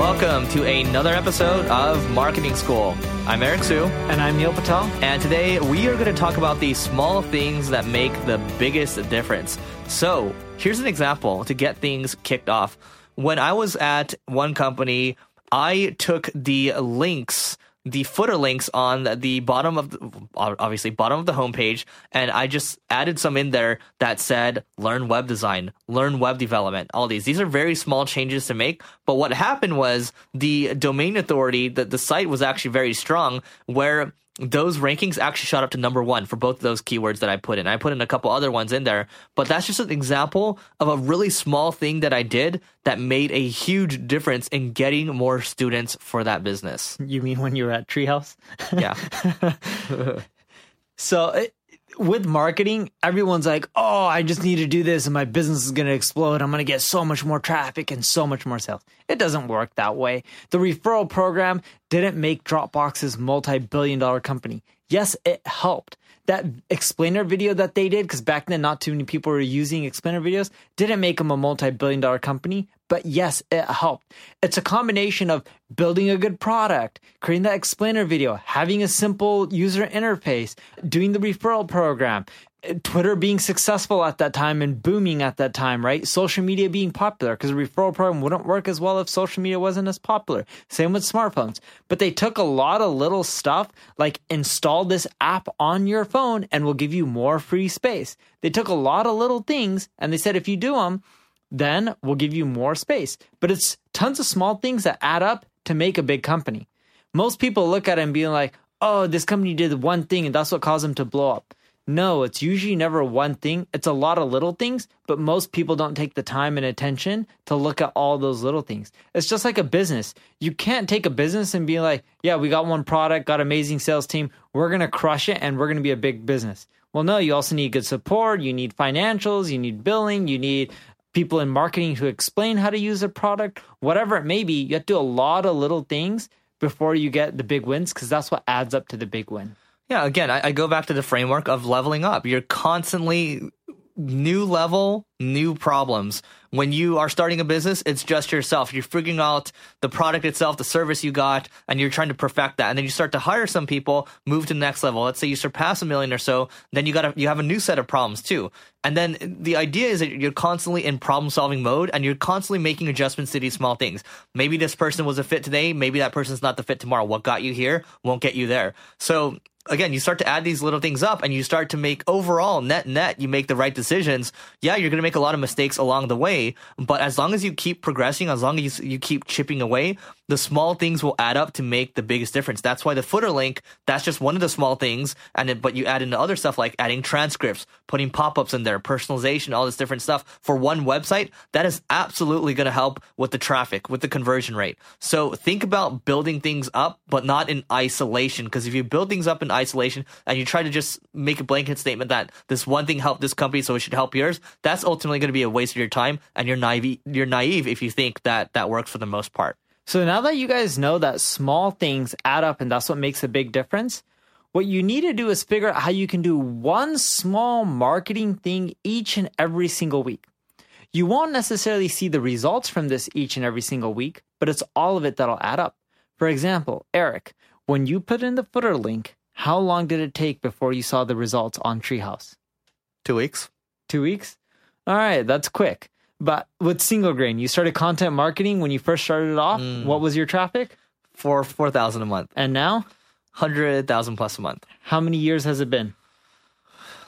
Welcome to another episode of Marketing School. I'm Eric Siu. And I'm Neil Patel. And today we are going to talk about the small things that make the biggest difference. So, here's an example to get things kicked off. When I was at one company, I took the links the footer links on the bottom of the, obviously bottom of the homepage and I just added some in there that said learn web design, learn web development, all these. These are very small changes to make, but what happened was the domain authority that the site was actually very strong where those rankings actually shot up to number one for both of those keywords that I put in. I put in a couple other ones in there, but that's just an example of a really small thing that I did that made a huge difference in getting more students for that business. You mean when you were at Treehouse? Yeah. so it, with marketing, everyone's like, oh, I just need to do this and my business is going to explode. I'm going to get so much more traffic and so much more sales. It doesn't work that way. The referral program didn't make Dropbox's multi billion dollar company. Yes, it helped. That explainer video that they did, because back then not too many people were using explainer videos, didn't make them a multi billion dollar company, but yes, it helped. It's a combination of building a good product, creating that explainer video, having a simple user interface, doing the referral program, Twitter being successful at that time and booming at that time, right? Social media being popular because the referral program wouldn't work as well if social media wasn't as popular. Same with smartphones. But they took a lot of little stuff like install this app on your phone and we'll give you more free space. They took a lot of little things and they said if you do them, then we'll give you more space. But it's tons of small things that add up to make a big company. Most people look at it and be like, oh, this company did one thing and that's what caused them to blow up. No, it's usually never one thing. It's a lot of little things, but most people don't take the time and attention to look at all those little things. It's just like a business. You can't take a business and be like, yeah, we got one product, got amazing sales team. We're going to crush it and we're going to be a big business. Well, no, you also need good support. You need financials. You need billing. You need people in marketing who explain how to use a product, whatever it may be. You have to do a lot of little things before you get the big wins because that's what adds up to the big win. Yeah, again, I, I, go back to the framework of leveling up. You're constantly new level, new problems. When you are starting a business, it's just yourself. You're figuring out the product itself, the service you got, and you're trying to perfect that. And then you start to hire some people, move to the next level. Let's say you surpass a million or so, then you got you have a new set of problems too. And then the idea is that you're constantly in problem solving mode and you're constantly making adjustments to these small things. Maybe this person was a fit today, maybe that person's not the fit tomorrow. What got you here won't get you there. So again, you start to add these little things up and you start to make overall net net, you make the right decisions. Yeah, you're going to make a lot of mistakes along the way, but as long as you keep progressing, as long as you, you keep chipping away, the small things will add up to make the biggest difference. That's why the footer link, that's just one of the small things. And it, but you add into other stuff like adding transcripts, putting pop-ups in there, personalization, all this different stuff for one website. That is absolutely going to help with the traffic, with the conversion rate. So think about building things up, but not in isolation. Because if you build things up in isolation and you try to just make a blanket statement that this one thing helped this company, so it should help yours, that's ultimately going to be a waste of your time. And you're naive, you're naive if you think that that works for the most part. So now that you guys know that small things add up and that's what makes a big difference, what you need to do is figure out how you can do one small marketing thing each and every single week. You won't necessarily see the results from this each and every single week, but it's all of it that'll add up. For example, Eric, when you put in the footer link, how long did it take before you saw the results on Treehouse? Two weeks. Two weeks? All right, that's quick. But with Single Grain, you started content marketing when you first started off. Mm. What was your traffic? For four thousand a month, And now, hundred thousand plus a month. how many years has it been?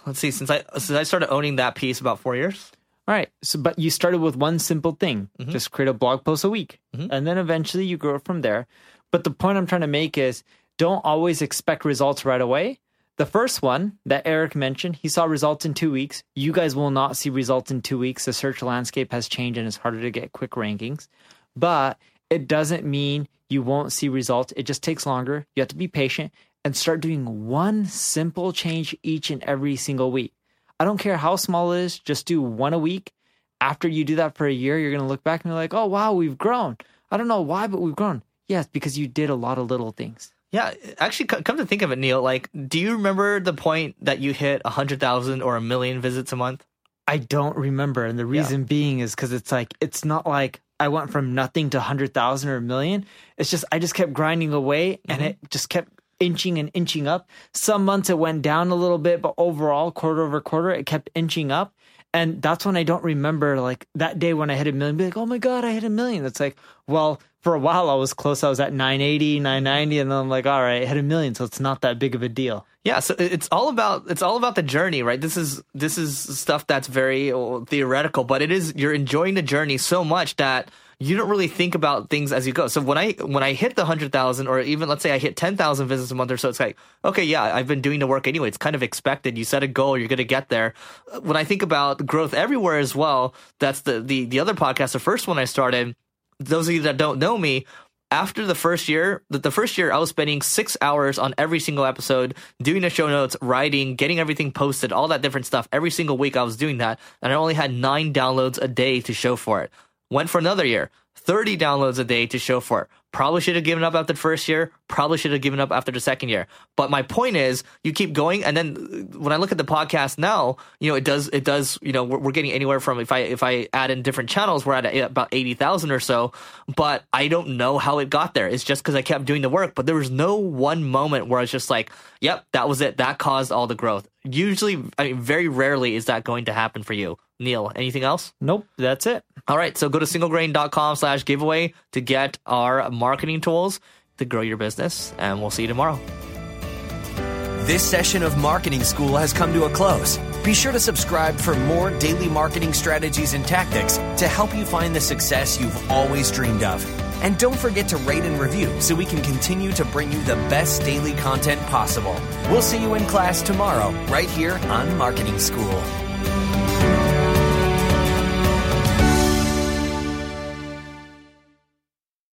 Let's see. Since I since I started owning that piece about four years. All right. So, but you started with one simple thing Mm-hmm. just create a blog post a week. And then eventually you grow from there. But the point I'm trying to make is don't always expect results right away. The first one that Eric mentioned, he saw results in two weeks. You guys will not see results in two weeks. The search landscape has changed and it's harder to get quick rankings. But it doesn't mean you won't see results. It just takes longer. You have to be patient and start doing one simple change each and every single week. I don't care how small it is, just do one a week. After you do that for a year, you're going to look back and be like, oh, wow, we've grown. I don't know why, but we've grown. Yes, because you did a lot of little things. Yeah, actually, come to think of it, Neil, like, do you remember the point that you hit a hundred thousand or a million visits a month? I don't remember. And the reason being is because it's like, it's not like I went from nothing to 100,000 or a million. It's just, I just kept grinding away and mm-hmm. it just kept inching and inching up. Some months it went down a little bit, but overall, quarter over quarter, it kept inching up. And that's when I don't remember like that day when I hit a million, be like, oh my God, I hit a million. It's like, well, for a while I was close. I was at 980, 990. And then I'm like, all right, I hit a million. So it's not that big of a deal. Yeah, so it's all about it's all about the journey, right? This is this is stuff that's very uh, theoretical, but it is you're enjoying the journey so much that you don't really think about things as you go. So when I when I hit the hundred thousand, or even let's say I hit ten thousand visits a month or so, it's like okay, yeah, I've been doing the work anyway. It's kind of expected. You set a goal, you're going to get there. When I think about growth everywhere as well, that's the the the other podcast, the first one I started. Those of you that don't know me, after the first year, the first year I was spending six hours on every single episode, doing the show notes, writing, getting everything posted, all that different stuff. Every single week I was doing that, and I only had nine downloads a day to show for it. Went for another year, 30 downloads a day to show for it. Probably should have given up after the first year. Probably should have given up after the second year. But my point is, you keep going, and then uh, when I look at the podcast now, you know, it does, it does, you know, we're, we're getting anywhere from if I if I add in different channels, we're at about eighty thousand or so. But I don't know how it got there. It's just because I kept doing the work. But there was no one moment where I was just like, "Yep, that was it. That caused all the growth." Usually, I mean, very rarely is that going to happen for you, Neil. Anything else? Nope, that's it. All right, so go to singlegrain.com slash giveaway to get our marketing tools to grow your business, and we'll see you tomorrow. This session of Marketing School has come to a close. Be sure to subscribe for more daily marketing strategies and tactics to help you find the success you've always dreamed of. And don't forget to rate and review so we can continue to bring you the best daily content possible. We'll see you in class tomorrow, right here on Marketing School.